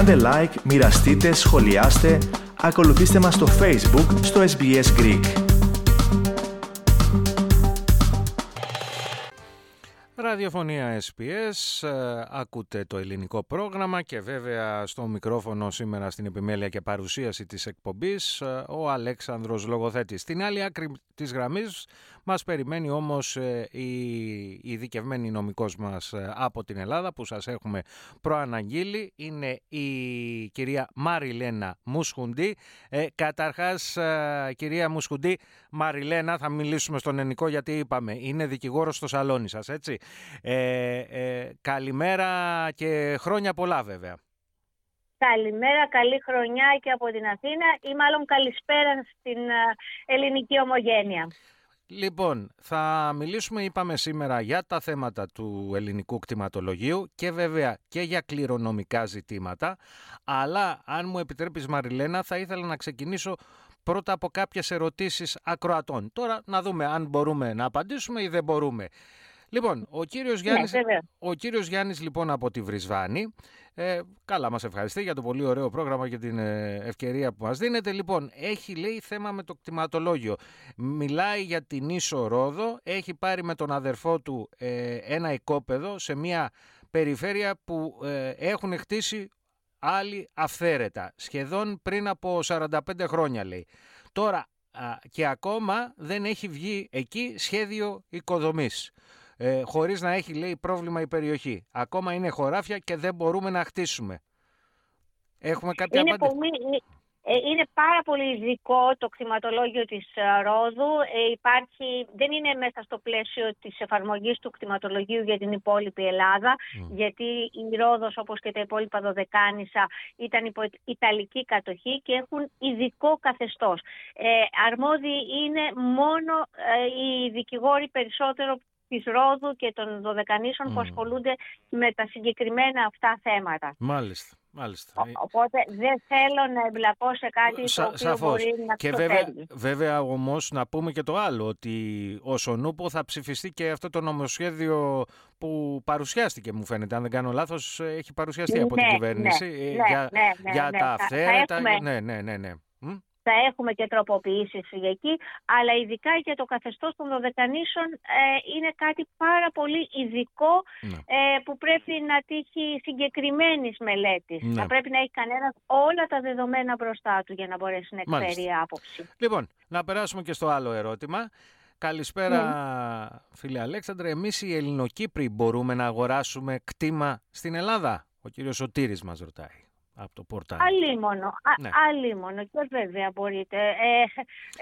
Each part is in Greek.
Κάντε like, μοιραστείτε, σχολιάστε, ακολουθήστε μας στο Facebook, στο SBS Greek. Ραδιοφωνία SPS, ε, ακούτε το ελληνικό πρόγραμμα και βέβαια στο μικρόφωνο σήμερα στην επιμέλεια και παρουσίαση της εκπομπής ε, ο Αλέξανδρος Λογοθέτης. Στην άλλη άκρη της γραμμής μας περιμένει όμως ε, η ειδικευμένη νομικός μας ε, από την Ελλάδα που σας έχουμε προαναγγείλει. Είναι η κυρία Μαριλένα Μουσχουντή. Ε, καταρχάς, ε, κυρία Μουσχουντή, Μαριλένα, θα μιλήσουμε στον ελληνικό γιατί είπαμε, είναι δικηγόρος στο σαλόνι σας, έτσι. καλημέρα και χρόνια πολλά βέβαια. Καλημέρα, καλή χρονιά και από την Αθήνα ή μάλλον καλησπέρα στην ελληνική ομογένεια. Λοιπόν, θα μιλήσουμε, είπαμε σήμερα, για τα θέματα του ελληνικού κτηματολογίου και βέβαια και για κληρονομικά ζητήματα. Αλλά, αν μου επιτρέπεις Μαριλένα, θα ήθελα να ξεκινήσω πρώτα από κάποιες ερωτήσεις ακροατών. Τώρα να δούμε αν μπορούμε να απαντήσουμε ή δεν μπορούμε. Λοιπόν, ο κύριος ναι, Γιάννης, ο κύριος Γιάννης λοιπόν από τη Βρισβάνη, ε, καλά μας ευχαριστεί για το πολύ ωραίο πρόγραμμα και την ε, ευκαιρία που μας δίνετε. Λοιπόν, έχει λέει θέμα με το κτηματολόγιο. Μιλάει για την Ίσο Ρόδο, έχει πάρει με τον αδερφό του ε, ένα οικόπεδο σε μια περιφέρεια που ε, έχουν χτίσει άλλοι αυθαίρετα, σχεδόν πριν από 45 χρόνια λέει. Τώρα και ακόμα δεν έχει βγει εκεί σχέδιο οικοδομής ε, χωρίς να έχει λέει πρόβλημα η περιοχή. Ακόμα είναι χωράφια και δεν μπορούμε να χτίσουμε. Έχουμε κάποια είναι Πολύ, ε, είναι πάρα πολύ ειδικό το κτηματολόγιο της ε, Ρόδου. Ε, υπάρχει, δεν είναι μέσα στο πλαίσιο της εφαρμογής του κτηματολογίου για την υπόλοιπη Ελλάδα, γιατί η Ρόδος όπως και τα υπόλοιπα Δωδεκάνησα ήταν υπό Ιταλική κατοχή και έχουν ειδικό καθεστώς. Ε, αρμόδιοι είναι μόνο οι δικηγόροι περισσότερο της Ρόδου και των Δωδεκανήσων που ασχολούνται με τα συγκεκριμένα αυτά θέματα. Μάλιστα. Μάλιστα. οπότε δεν θέλω να εμπλακώ σε κάτι Σα, το οποίο σαφώς. μπορεί να Και βέβαια, βέβαια όμως να πούμε και το άλλο, ότι ο Σονούπο θα ψηφιστεί και αυτό το νομοσχέδιο που παρουσιάστηκε μου φαίνεται, αν δεν κάνω λάθος, έχει παρουσιαστεί από την ναι, κυβέρνηση ναι, ε, ναι, για, ναι, για τα αυθαίρετα. Ναι, ναι, ναι. ναι θα έχουμε και τροποποιήσεις εκεί, αλλά ειδικά για το καθεστώς των δωδεκανήσεων ε, είναι κάτι πάρα πολύ ειδικό ναι. ε, που πρέπει να τύχει συγκεκριμένης μελέτης. Ναι. Θα πρέπει να έχει κανένας όλα τα δεδομένα μπροστά του για να μπορέσει να εκφέρει άποψη. Λοιπόν, να περάσουμε και στο άλλο ερώτημα. Καλησπέρα ναι. φίλε Αλέξανδρε. Εμείς οι Ελληνοκύπροι μπορούμε να αγοράσουμε κτήμα στην Ελλάδα; Ο κύριος Σωτήρης μας ρωτάει από το πορτάλι. Αλίμονο. Ναι. Αλίμονο. Και βέβαια μπορείτε. Ε,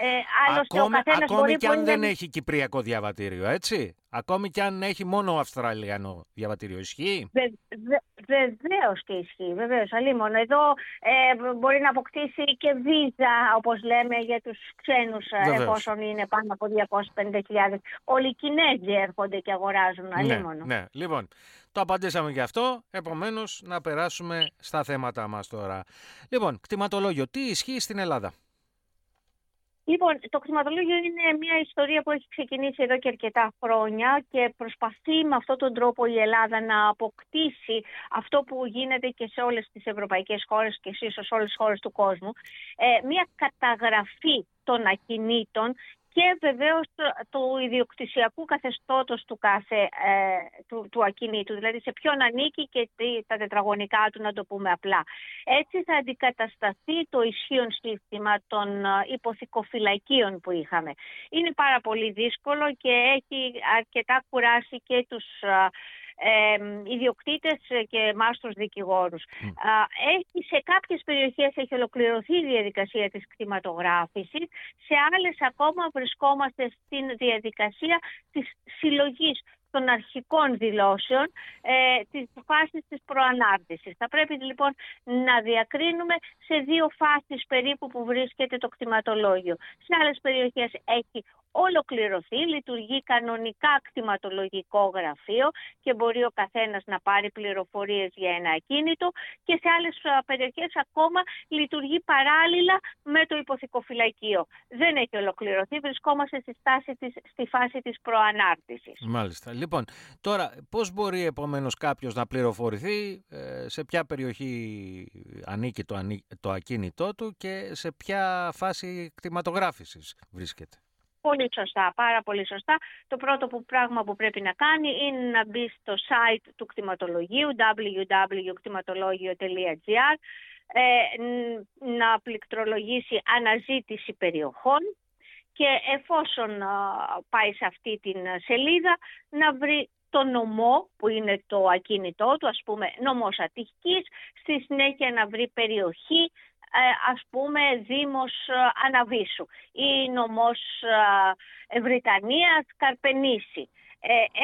ε, ακόμη ακόμη μπορεί, και αν δεν έχει κυπριακό διαβατήριο, έτσι; Ακόμη και αν έχει μόνο Αυστραλιανό διαβατήριο, ισχύει; Βε, βε, Βεβαίως και ισχύει. Βεβαίως. Αλίμονο. Εδώ ε, μπορεί να αποκτήσει και βίζα, όπως λέμε, για τους ξένους, ε, εφόσον είναι πάνω από 250.000. Όλοι οι Κινέζοι έρχονται και αγοράζουν. Ναι, αλίμονο. Ναι, ναι. Λοιπόν, το απαντήσαμε γι' αυτό, επομένως να περάσουμε στα θέματα μας τώρα. Λοιπόν, κτηματολόγιο, τι ισχύει στην Ελλάδα; Λοιπόν, το κτηματολόγιο είναι μια ιστορία που έχει ξεκινήσει εδώ και αρκετά χρόνια και προσπαθεί με αυτόν τον τρόπο η Ελλάδα να αποκτήσει αυτό που γίνεται και σε όλες τις ευρωπαϊκές χώρες και ίσως σε όλες τις χώρες του κόσμου, ε, μια καταγραφή των ακινήτων και βεβαίως του ιδιοκτησιακού καθεστώτος του κάθε ε, του, του ακινήτου, δηλαδή σε ποιον ανήκει και τα τετραγωνικά του να το πούμε απλά. Έτσι θα αντικατασταθεί το ισχύον σύστημα των ε, υποθηκοφυλακίων που είχαμε. Είναι πάρα πολύ δύσκολο και έχει αρκετά κουράσει και τους ε, ε, ιδιοκτήτες και μάστρους δικηγόρους. Έχει, σε κάποιες περιοχές έχει ολοκληρωθεί η διαδικασία της κτηματογράφησης, σε άλλες ακόμα βρισκόμαστε στην διαδικασία της συλλογής των αρχικών δηλώσεων ε, της φάσης της προανάρτησης. Θα πρέπει λοιπόν να διακρίνουμε σε δύο φάσεις περίπου που βρίσκεται το κτηματολόγιο. Σε άλλες περιοχές έχει ολοκληρωθεί, λειτουργεί κανονικά κτηματολογικό γραφείο και μπορεί ο καθένας να πάρει πληροφορίες για ένα ακίνητο και σε άλλες περιοχές ακόμα λειτουργεί παράλληλα με το υποθηκοφυλακείο. Δεν έχει ολοκληρωθεί, βρισκόμαστε στη, στάση της, στη φάση της προανάρτησης. Μάλιστα. Λοιπόν, τώρα πώς μπορεί επομένως κάποιος να πληροφορηθεί ε, σε ποια περιοχή ανήκει το, το ακίνητό του και σε ποια φάση κτηματογράφησης βρίσκεται; Πολύ σωστά, πάρα πολύ σωστά. Το πρώτο που, πράγμα που πρέπει να κάνει είναι να μπει στο site του κτηματολογίου www.κτηματολόγιο.gr ε, να πληκτρολογήσει αναζήτηση περιοχών και εφόσον πάει σε αυτή την σελίδα να βρει το νομό που είναι το ακίνητό του, ας πούμε νομός Αττικής, στη συνέχεια να βρει περιοχή, ε, ας πούμε Δήμος ε, Αναβίσου ή νομός ε, Βρυτανίας Καρπενήσι.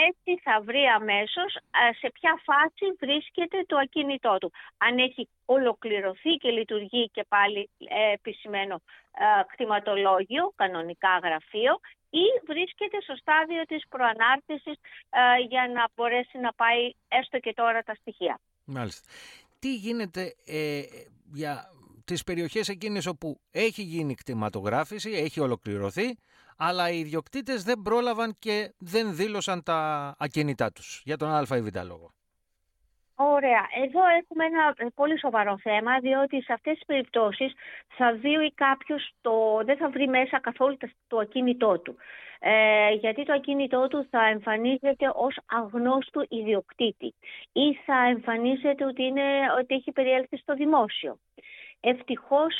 έτσι θα βρει αμέσως σε ποια φάση βρίσκεται το ακίνητό του. Αν έχει ολοκληρωθεί και λειτουργεί και πάλι επισημένο κτηματολόγιο, κανονικά γραφείο ή βρίσκεται στο στάδιο της προανάρτησης για να μπορέσει να πάει έστω και τώρα τα στοιχεία. Μάλιστα. Τι γίνεται ε, για τις περιοχές εκείνες όπου έχει γίνει κτηματογράφηση, έχει ολοκληρωθεί, αλλά οι ιδιοκτήτες δεν πρόλαβαν και δεν δήλωσαν τα ακίνητά τους για τον α ή β λόγο. Ωραία. Εδώ έχουμε ένα ε, πολύ σοβαρό θέμα, διότι σε αυτές τις περιπτώσεις θα δει κάποιος, το, δεν θα βρει μέσα καθόλου το ακίνητό του. Ε, γιατί το ακίνητό του θα εμφανίζεται ως αγνώστου ιδιοκτήτη ή θα εμφανίζεται ότι, είναι, ότι έχει περιέλθει στο δημόσιο. Ευτυχώς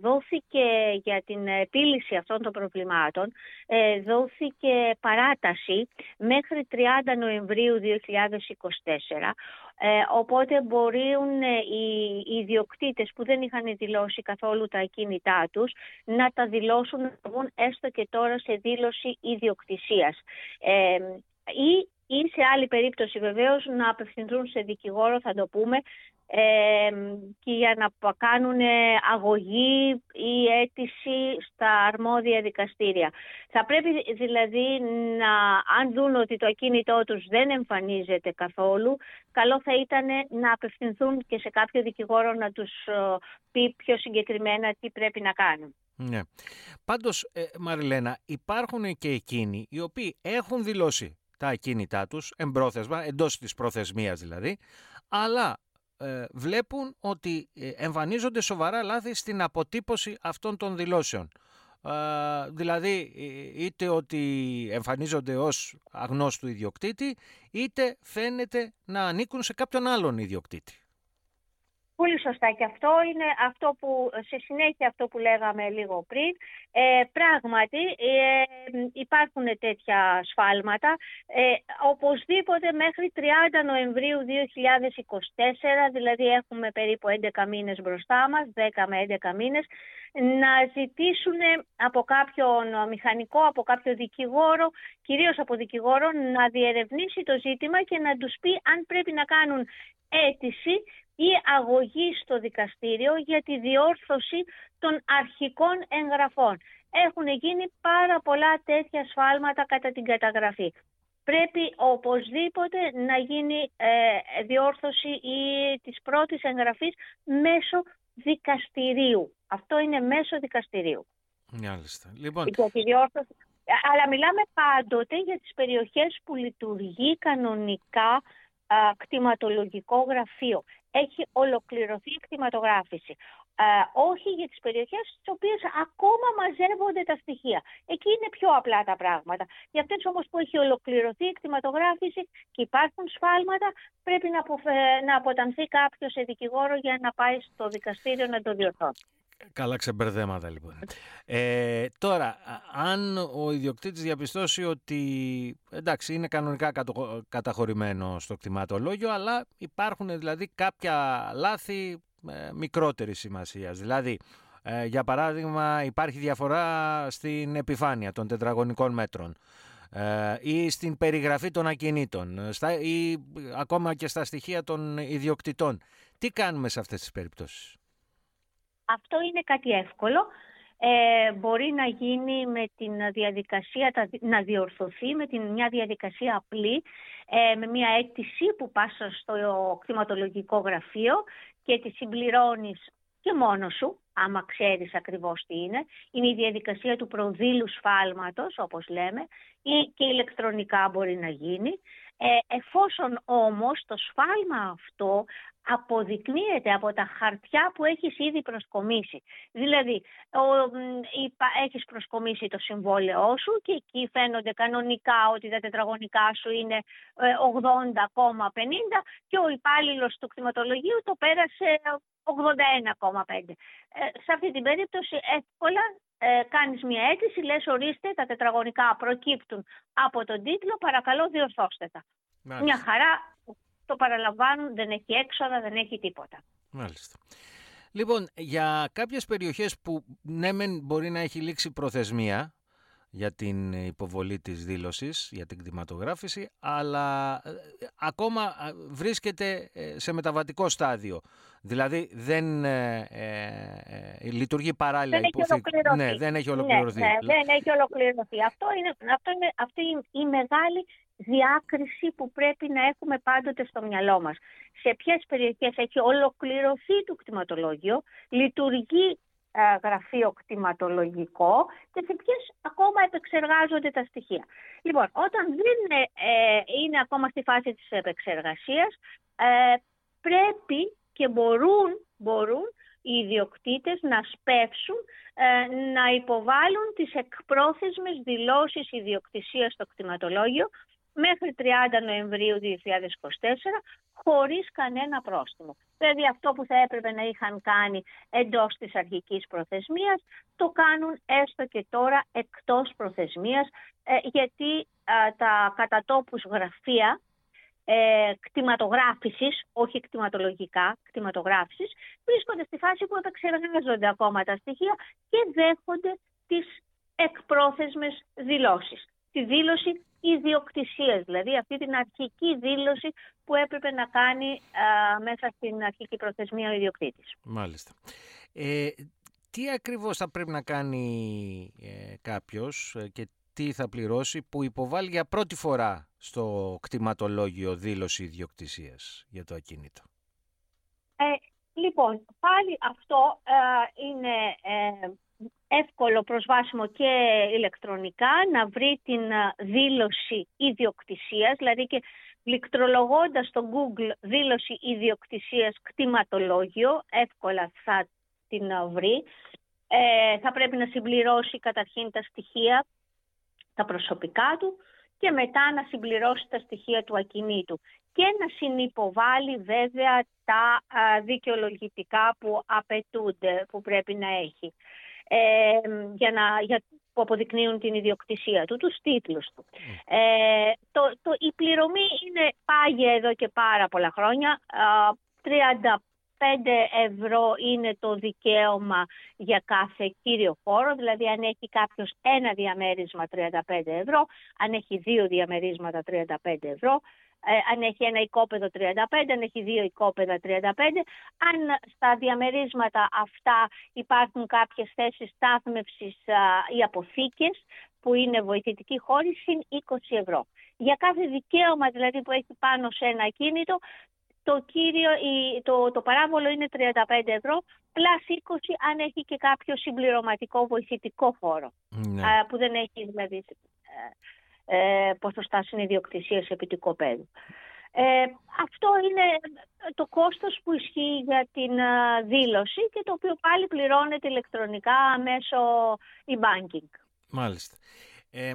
δόθηκε για την επίλυση αυτών των προβλημάτων, ε, δόθηκε παράταση μέχρι 30 Νοεμβρίου 2024, ε, οπότε μπορούν ε, οι ιδιοκτήτες που δεν είχαν δηλώσει καθόλου τα ακίνητά τους να τα δηλώσουν να έστω και τώρα σε δήλωση ιδιοκτησίας. ή ή σε άλλη περίπτωση βεβαίως να απευθυνθούν σε δικηγόρο, θα το πούμε, ε, και για να κάνουν αγωγή ή αίτηση στα αρμόδια δικαστήρια. Θα πρέπει δηλαδή να, αν δουν ότι το ακίνητό τους δεν εμφανίζεται καθόλου, καλό θα ήταν να απευθυνθούν και σε κάποιο δικηγόρο να τους ε, πει πιο συγκεκριμένα τι πρέπει να κάνουν. Ναι. Πάντως, ε, Μαριλένα, υπάρχουν και εκείνοι οι οποίοι έχουν δηλώσει τα ακίνητά τους, εμπρόθεσμα, εντός της προθεσμίας δηλαδή, αλλά ε, βλέπουν ότι ε, εμφανίζονται σοβαρά λάθη στην αποτύπωση αυτών των δηλώσεων. Ε, δηλαδή είτε ότι εμφανίζονται ως αγνώστου ιδιοκτήτη είτε φαίνεται να ανήκουν σε κάποιον άλλον ιδιοκτήτη. Πολύ σωστά και αυτό είναι αυτό που, σε συνέχεια αυτό που λέγαμε λίγο πριν. Ε, πράγματι ε, υπάρχουν τέτοια σφάλματα. Ε, οπωσδήποτε μέχρι 30 Νοεμβρίου 2024, δηλαδή έχουμε περίπου 11 μήνες μπροστά μας, 10 με 11 μήνες, να ζητήσουν από κάποιον μηχανικό, από κάποιο δικηγόρο, κυρίως από δικηγόρο, να διερευνήσει το ζήτημα και να τους πει αν πρέπει να κάνουν αίτηση ή αγωγή στο δικαστήριο για τη διόρθωση των αρχικών εγγραφών. Έχουν γίνει πάρα πολλά τέτοια σφάλματα κατά την καταγραφή. Πρέπει οπωσδήποτε να γίνει ε, διόρθωση ή της πρώτης εγγραφής μέσω δικαστηρίου. Αυτό είναι μέσω δικαστηρίου. Μάλιστα. Λοιπόν... Αλλά μιλάμε πάντοτε για τις περιοχές που λειτουργεί κανονικά κτηματολογικό γραφείο. Έχει ολοκληρωθεί η κτηματογράφηση. όχι για τις περιοχές στις οποίες ακόμα μαζεύονται τα στοιχεία. Εκεί είναι πιο απλά τα πράγματα. Για αυτές όμως που έχει ολοκληρωθεί η κτηματογράφηση και υπάρχουν σφάλματα, πρέπει να, να αποτανθεί κάποιος σε δικηγόρο για να πάει στο δικαστήριο να το διορθώσει. Καλά ξεμπερδέματα λοιπόν. Ε, τώρα, αν ο ιδιοκτήτης διαπιστώσει ότι εντάξει είναι κανονικά καταχωρημένο στο κτηματολόγιο αλλά υπάρχουν δηλαδή κάποια λάθη ε, μικρότερης σημασίας. Δηλαδή, ε, για παράδειγμα υπάρχει διαφορά στην επιφάνεια των τετραγωνικών μέτρων ε, ή στην περιγραφή των ακινήτων στα, ή ακόμα και στα στοιχεία των ιδιοκτητών. Τι κάνουμε σε αυτές τις περιπτώσεις; Αυτό είναι κάτι εύκολο. ε, μπορεί να γίνει με την διαδικασία, να διορθωθεί με την, μια διαδικασία απλή, ε, με μια αίτηση που πας στο κτηματολογικό γραφείο και τη συμπληρώνεις και μόνος σου, άμα ξέρεις ακριβώς τι είναι. Είναι η διαδικασία του προδήλου σφάλματος, όπως λέμε, ή και ηλεκτρονικά μπορεί να γίνει. Ε, εφόσον όμως το σφάλμα αυτό αποδεικνύεται από τα χαρτιά που έχεις ήδη προσκομίσει. Δηλαδή, ο, έχεις προσκομίσει το συμβόλαιό σου και εκεί φαίνονται κανονικά ότι τα τετραγωνικά σου είναι 80,50 ε, και ο υπάλληλος του κτηματολογίου το πέρασε 81,5. Ε, σε αυτή την περίπτωση εύκολα ε, κάνεις μια αίτηση, λες ορίστε τα τετραγωνικά προκύπτουν από τον τίτλο, παρακαλώ διορθώστε τα. Μια χαρά το παραλαμβάνουν, δεν έχει έξοδα, δεν έχει τίποτα. Μάλιστα. Λοιπόν, για κάποιες περιοχές που ναι μεν μπορεί να έχει λήξει προθεσμία για την υποβολή της δήλωσης, για την κτηματογράφηση, αλλά ε, ακόμα ε, βρίσκεται ε, σε μεταβατικό στάδιο. Δηλαδή δεν ε, λειτουργεί παράλληλα. Δεν έχει ολοκληρωθεί. Ναι, δεν έχει ολοκληρωθεί. Ναι, ναι, δεν έχει ολοκληρωθεί. Αυτό είναι, αυτό είναι αυτή η μεγάλη διάκριση που πρέπει να έχουμε πάντοτε στο μυαλό μας. Σε ποιες περιοχές έχει ολοκληρωθεί το κτηματολόγιο, λειτουργεί ε, γραφείο κτηματολογικό και σε ποιες ακόμα επεξεργάζονται τα στοιχεία. Λοιπόν, όταν δεν είναι, ε, είναι ακόμα στη φάση της επεξεργασίας, ε, πρέπει και μπορούν, μπορούν οι ιδιοκτήτες να σπεύσουν να υποβάλουν τις εκπρόθεσμες δηλώσεις ιδιοκτησίας στο κτηματολόγιο μέχρι 30 Νοεμβρίου 2024 χωρίς κανένα πρόστιμο. Δηλαδή αυτό που θα έπρεπε να είχαν κάνει εντός της αρχικής προθεσμίας το κάνουν έστω και τώρα εκτός προθεσμίας ε, γιατί τα κατατόπους γραφεία ε, κτηματογράφησης, όχι κτηματολογικά, κτηματογράφησης, βρίσκονται στη φάση που επεξεργάζονται ακόμα τα στοιχεία και δέχονται τις εκπρόθεσμες δηλώσεις. Τη δήλωση ιδιοκτησίας, δηλαδή αυτή την αρχική δήλωση που έπρεπε να κάνει μέσα στην αρχική προθεσμία ο ιδιοκτήτης. Μάλιστα. Ε, τι ακριβώς θα πρέπει να κάνει ε, κάποιος ε, και τι θα πληρώσει που υποβάλλει για πρώτη φορά στο κτηματολόγιο δήλωση ιδιοκτησίας για το ακίνητο; Ε, λοιπόν, πάλι αυτό είναι εύκολο προσβάσιμο και ηλεκτρονικά να βρει την ε, δήλωση ιδιοκτησίας, δηλαδή και πληκτρολογώντας στο Google δήλωση ιδιοκτησίας κτηματολόγιο, εύκολα θα την ε, βρει. Ε, θα πρέπει να συμπληρώσει καταρχήν τα στοιχεία, τα προσωπικά του και μετά να συμπληρώσει τα στοιχεία του ακινήτου και να συνυποβάλει βέβαια τα δικαιολογητικά που απαιτούνται, που πρέπει να έχει ε, για να, για, που αποδεικνύουν την ιδιοκτησία του, τους τίτλους του. Ε, το, το, η πληρωμή είναι πάγια εδώ και πάρα πολλά χρόνια. 35 ευρώ είναι το δικαίωμα για κάθε κύριο χώρο, δηλαδή αν έχει κάποιος ένα διαμέρισμα 35 ευρώ, αν έχει δύο διαμερίσματα 35 ευρώ, ε, αν έχει ένα οικόπεδο 35, αν έχει δύο οικόπεδα 35. Αν στα διαμερίσματα αυτά υπάρχουν κάποιες θέσεις στάθμευσης ή αποθήκες που είναι βοηθητική χώρη, συν 20 ευρώ. Για κάθε δικαίωμα δηλαδή που έχει πάνω σε ένα κίνητο, το, κύριο, το, το παράβολο είναι 35 ευρώ, πλάς 20 αν έχει και κάποιο συμπληρωματικό βοηθητικό χώρο, ναι. που δεν έχει δηλαδή ε, ε, ποσοστά συνειδιοκτησίας επί του κοπέδου. Ε, αυτό είναι το κόστος που ισχύει για την ε, δήλωση και το οποίο πάλι πληρώνεται ηλεκτρονικά μέσω e-banking. Μάλιστα. Ε,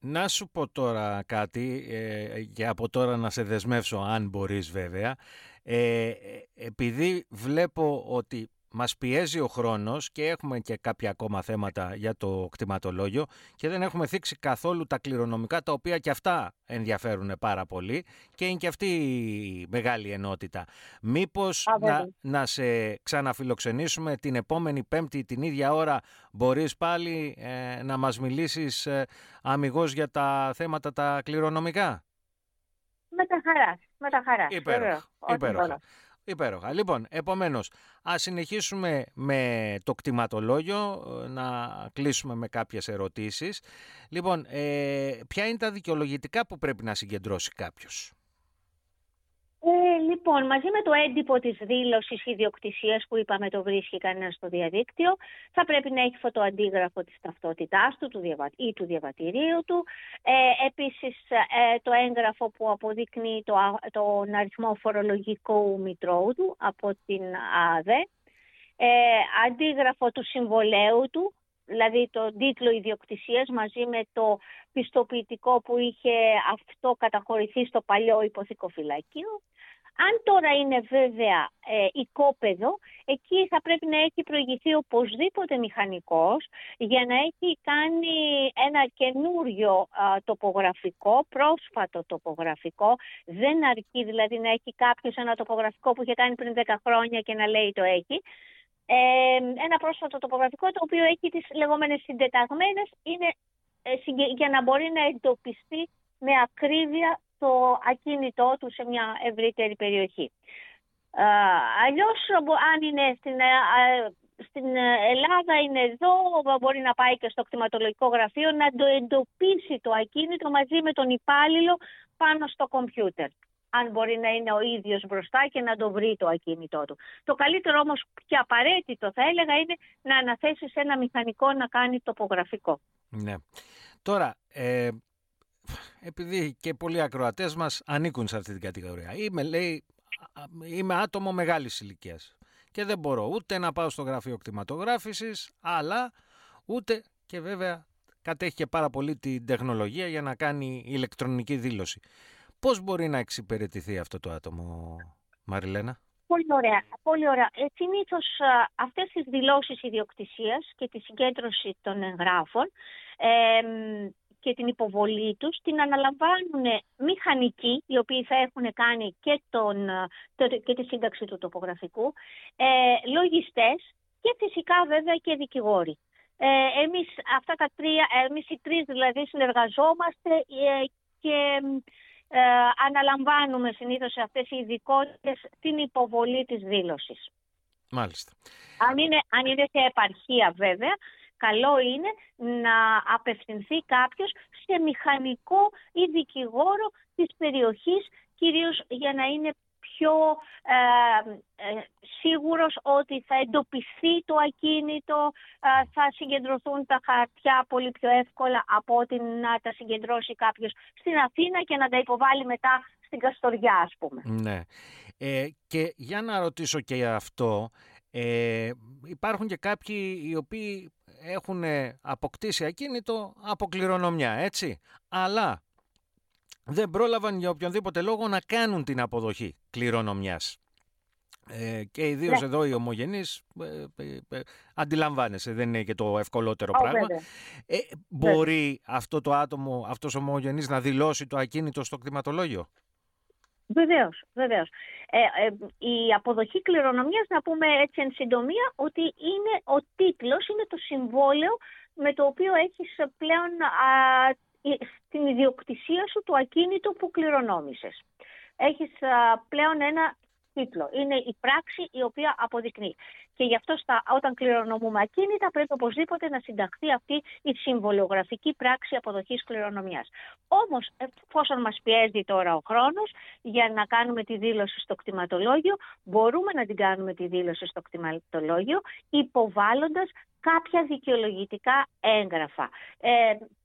να σου πω τώρα κάτι, ε, για από τώρα να σε δεσμεύσω αν μπορείς βέβαια. Ε, επειδή βλέπω ότι μας πιέζει ο χρόνος και έχουμε και κάποια ακόμα θέματα για το κτηματολόγιο και δεν έχουμε θίξει καθόλου τα κληρονομικά τα οποία και αυτά ενδιαφέρουν πάρα πολύ και είναι και αυτή η μεγάλη ενότητα. Μήπως να, να σε ξαναφιλοξενήσουμε την επόμενη πέμπτη την ίδια ώρα μπορείς πάλι ε, να μας μιλήσεις ε, αμυγός για τα θέματα τα κληρονομικά; Με τα χαράς. Με τα χαράς. Υπέροχα. Υπέροχα. Λοιπόν, επομένως, ας συνεχίσουμε με το κτηματολόγιο, ε, να κλείσουμε με κάποιες ερωτήσεις. Λοιπόν, ε, ποια είναι τα δικαιολογητικά που πρέπει να συγκεντρώσει κάποιος; Ε, λοιπόν, μαζί με το έντυπο της δήλωσης ιδιοκτησίας που είπαμε το βρίσκει κανένας στο διαδίκτυο, θα πρέπει να έχει φωτοαντίγραφο της ταυτότητάς του, του ή του διαβατηρίου του. Ε, επίσης, ε, το έγγραφο που αποδεικνύει το, τον αριθμό φορολογικού μητρώου του από την ΑΔΕ. Ε, αντίγραφο του συμβολέου του, δηλαδή το τίτλο ιδιοκτησίας μαζί με το πιστοποιητικό που είχε αυτό καταχωρηθεί στο παλιό υποθηκοφυλακείο. Αν τώρα είναι βέβαια ε, οικόπεδο, εκεί θα πρέπει να έχει προηγηθεί οπωσδήποτε μηχανικός για να έχει κάνει ένα καινούριο τοπογραφικό, πρόσφατο τοπογραφικό. Δεν αρκεί δηλαδή να έχει κάποιος ένα τοπογραφικό που είχε κάνει πριν 10 χρόνια και να λέει το έχει. Ε, ένα πρόσφατο τοπογραφικό το οποίο έχει τις λεγόμενες συντεταγμένες είναι ε, για να μπορεί να εντοπιστεί με ακρίβεια το ακίνητό του σε μια ευρύτερη περιοχή. Ε, αλλιώς αν είναι στην, ε, στην Ελλάδα είναι εδώ, μπορεί να πάει και στο κτηματολογικό γραφείο να το εντοπίσει το ακίνητο μαζί με τον υπάλληλο πάνω στο κομπιούτερ αν μπορεί να είναι ο ίδιος μπροστά και να το βρει το ακίνητό του. Το καλύτερο όμως και απαραίτητο θα έλεγα είναι να αναθέσεις ένα μηχανικό να κάνει τοπογραφικό. Ναι. Τώρα, ε, επειδή και πολλοί ακροατές μας ανήκουν σε αυτή την κατηγορία. Είμαι, λέει, είμαι άτομο μεγάλης ηλικίας. και δεν μπορώ ούτε να πάω στο γραφείο κτηματογράφησης, αλλά ούτε και βέβαια κατέχει και πάρα πολύ την τεχνολογία για να κάνει ηλεκτρονική δήλωση. Πώς μπορεί να εξυπηρετηθεί αυτό το άτομο, Μαριλένα; Πολύ ωραία. Πολύ ωραία. Ε, Συνήθως αυτές τις δηλώσεις ιδιοκτησίας και τη συγκέντρωση των εγγράφων ε, και την υποβολή τους την αναλαμβάνουν μηχανικοί, οι οποίοι θα έχουν κάνει και, τον, και τη σύνταξη του τοπογραφικού, ε, λογιστές και φυσικά βέβαια και δικηγόροι. Ε, εμείς αυτά τα τρία, εμείς οι τρεις δηλαδή συνεργαζόμαστε ε, και ε, αναλαμβάνουμε συνήθως σε αυτές οι ειδικότητες την υποβολή της δήλωσης. Μάλιστα. Αν είναι, αν είναι σε επαρχία βέβαια, καλό είναι να απευθυνθεί κάποιος σε μηχανικό ή δικηγόρο της περιοχής, κυρίως για να είναι πιο ε, ε, σίγουρος ότι θα εντοπιστεί το ακίνητο, ε, θα συγκεντρωθούν τα χαρτιά πολύ πιο εύκολα από ότι να τα συγκεντρώσει κάποιος στην Αθήνα και να τα υποβάλει μετά στην Καστοριά ας πούμε. Ναι. Ε, και για να ρωτήσω και αυτό, ε, υπάρχουν και κάποιοι οι οποίοι έχουν αποκτήσει ακίνητο από κληρονομιά, έτσι. Αλλά δεν πρόλαβαν για οποιονδήποτε λόγο να κάνουν την αποδοχή κληρονομιάς. Ε, και ιδίως ναι. εδώ οι ομογενείς ε, ε, ε, αντιλαμβάνεσαι, δεν είναι και το ευκολότερο πράγμα. Ε, μπορεί αυτό το άτομο, αυτός ο ομογενής να δηλώσει το ακίνητο στο κτηματολόγιο; Βεβαίως, βεβαίως. Ε, ε, η αποδοχή κληρονομιάς, να πούμε έτσι εν συντομία, ότι είναι ο τίτλος, είναι το συμβόλαιο με το οποίο έχεις πλέον α, στην ιδιοκτησία σου το ακίνητο που κληρονόμησες. Έχεις πλέον ένα τίτλο. Είναι η πράξη η οποία αποδεικνύει. Και γι' αυτό στα, όταν κληρονομούμε ακίνητα πρέπει οπωσδήποτε να συνταχθεί αυτή η συμβολιογραφική πράξη αποδοχής κληρονομιάς. Όμως εφόσον μας πιέζει τώρα ο χρόνος για να κάνουμε τη δήλωση στο κτηματολόγιο, μπορούμε να την κάνουμε τη δήλωση στο κτηματολόγιο υποβάλλοντας κάποια δικαιολογητικά έγγραφα ε,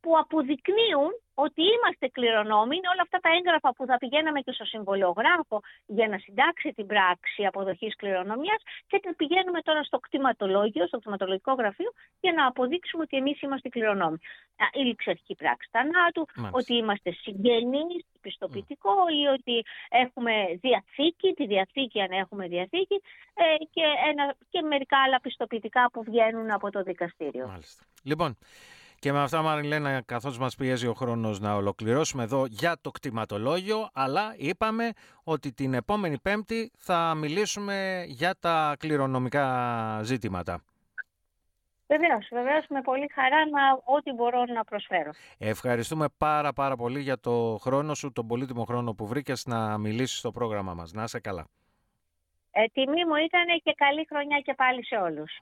που αποδεικνύουν ότι είμαστε κληρονόμοι. Είναι όλα αυτά τα έγγραφα που θα πηγαίναμε και στο συμβολιογράφο για να συντάξει την πράξη αποδοχής κληρονομιάς και την πηγαίνουμε τώρα στο κτηματολόγιο, στο κτηματολογικό γραφείο, για να αποδείξουμε ότι εμείς είμαστε κληρονόμοι. Η ληξιαρχική πράξη θανάτου, ότι είμαστε συγγενείς, πιστοποιητικό ή ότι έχουμε διαθήκη, τη διαθήκη αν έχουμε διαθήκη ε, και, ένα, και μερικά άλλα πιστοποιητικά που βγαίνουν από το δικαστήριο. Μάλιστα. Λοιπόν, και με αυτά, Μαριλένα, καθώς μας πιέζει ο χρόνος να ολοκληρώσουμε εδώ για το κτηματολόγιο, αλλά είπαμε ότι την επόμενη Πέμπτη θα μιλήσουμε για τα κληρονομικά ζήτηματα. Βεβαίως, βεβαίως, με πολύ χαρά να ό,τι μπορώ να προσφέρω. Ευχαριστούμε πάρα πάρα πολύ για το χρόνο σου, τον πολύτιμο χρόνο που βρήκες να μιλήσεις στο πρόγραμμα μας. Να είσαι καλά. Ε, τιμή μου ήταν και καλή χρονιά και πάλι σε όλους.